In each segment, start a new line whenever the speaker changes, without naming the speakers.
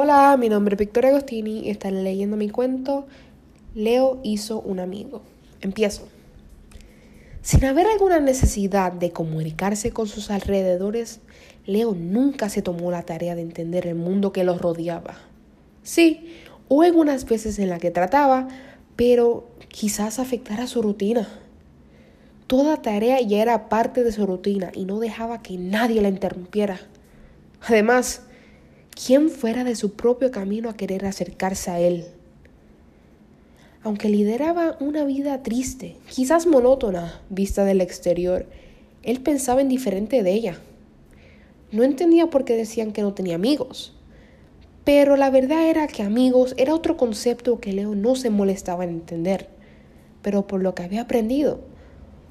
Hola, mi nombre es Victoria Agostini y están leyendo mi cuento Leo hizo un amigo. Empiezo. Sin haber alguna necesidad de comunicarse con sus alrededores, Leo nunca se tomó la tarea de entender el mundo que los rodeaba. Sí, hubo algunas veces en las que trataba, pero quizás afectara su rutina. Toda tarea ya era parte de su rutina y no dejaba que nadie la interrumpiera. Además, ¿quién fuera de su propio camino a querer acercarse a él? Aunque lideraba una vida triste, quizás monótona, vista del exterior, él pensaba en diferente de ella. No entendía por qué decían que no tenía amigos. Pero la verdad era que amigos era otro concepto que Leo no se molestaba en entender. Pero por lo que había aprendido,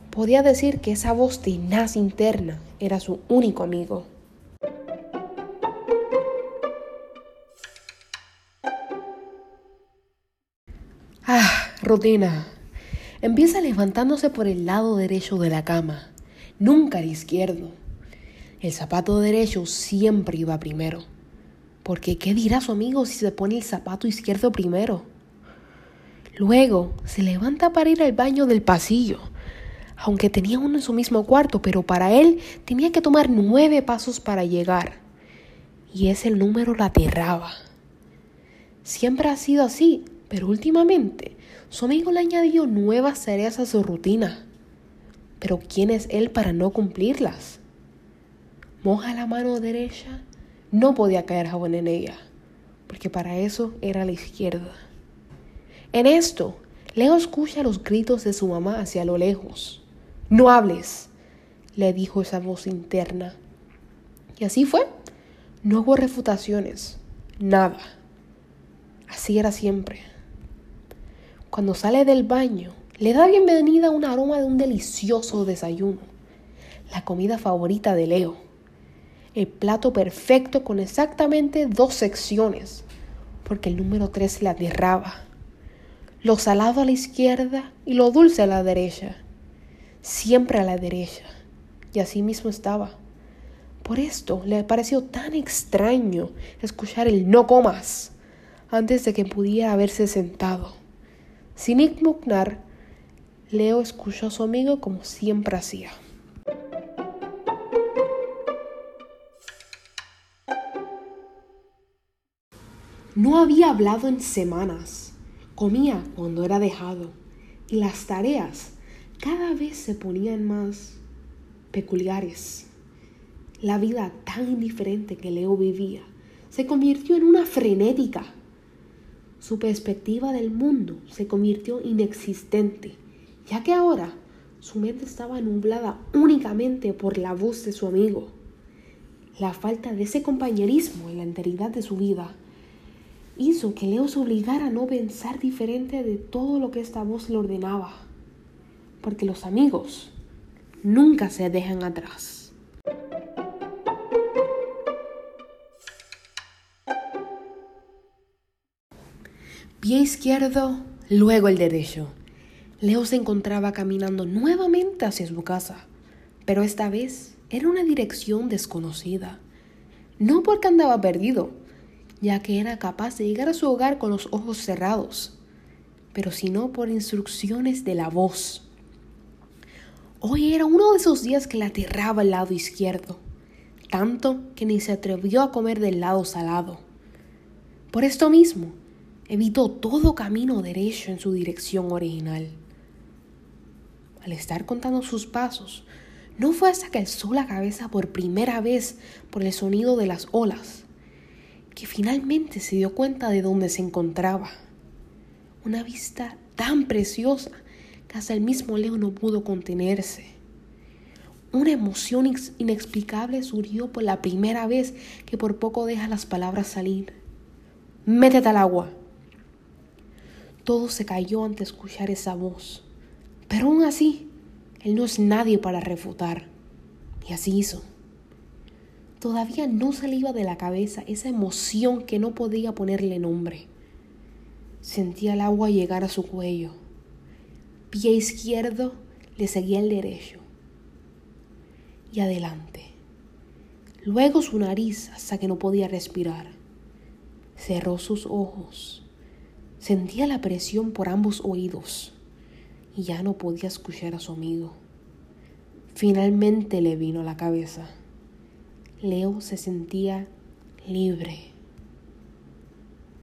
podía decir que esa voz tenaz interna era su único amigo. Ah, rutina. Empieza levantándose por el lado derecho de la cama, nunca el izquierdo. El zapato derecho siempre iba primero. Porque ¿qué dirá su amigo si se pone el zapato izquierdo primero? Luego se levanta para ir al baño del pasillo, aunque tenía uno en su mismo cuarto, pero para él tenía que tomar nueve pasos para llegar. Y ese número la aterraba. Siempre ha sido así, pero últimamente su amigo le añadió nuevas tareas a su rutina. Pero ¿quién es él para no cumplirlas? Moja la mano derecha, no podía caer jabón en ella, porque para eso era la izquierda. En esto, Leo escucha los gritos de su mamá hacia lo lejos. No hables, le dijo esa voz interna. Y así fue. No hubo refutaciones, nada. Así era siempre. Cuando sale del baño, le da bienvenida un aroma de un delicioso desayuno, la comida favorita de Leo. El plato perfecto con exactamente dos secciones, porque el número tres la aterraba. Lo salado a la izquierda y lo dulce a la derecha. Siempre a la derecha. Y así mismo estaba. Por esto le pareció tan extraño escuchar el no comas antes de que pudiera haberse sentado. Sin impugnar, Leo escuchó a su amigo como siempre hacía. No había hablado en semanas. Comía cuando era dejado. Y las tareas cada vez se ponían más peculiares. La vida tan indiferente que Leo vivía se convirtió en una frenética su perspectiva del mundo se convirtió inexistente, ya que ahora su mente estaba nublada únicamente por la voz de su amigo. La falta de ese compañerismo en la enteridad de su vida hizo que Leo se obligara a no pensar diferente de todo lo que esta voz le ordenaba, porque los amigos nunca se dejan atrás. Pie izquierdo, luego el derecho. Leo se encontraba caminando nuevamente hacia su casa, pero esta vez era una dirección desconocida. No porque andaba perdido, ya que era capaz de llegar a su hogar con los ojos cerrados, pero sino por instrucciones de la voz. Hoy era uno de esos días que le aterraba el lado izquierdo, tanto que ni se atrevió a comer del lado salado. Por esto mismo, evitó todo camino derecho en su dirección original. Al estar contando sus pasos, no fue hasta que alzó la cabeza por primera vez por el sonido de las olas que finalmente se dio cuenta de dónde se encontraba. Una vista tan preciosa que hasta el mismo Leo no pudo contenerse. Una emoción inexplicable surgió por la primera vez que por poco deja las palabras salir. Métete al agua, todo se cayó ante escuchar esa voz. Pero aún así, él no es nadie para refutar. Y así hizo. Todavía no se le iba de la cabeza esa emoción que no podía ponerle nombre. Sentía el agua llegar a su cuello. Pie izquierdo le seguía el derecho. Y adelante. Luego su nariz hasta que no podía respirar. Cerró sus ojos. Sentía la presión por ambos oídos y ya no podía escuchar a su amigo. Finalmente le vino a la cabeza. Leo se sentía libre.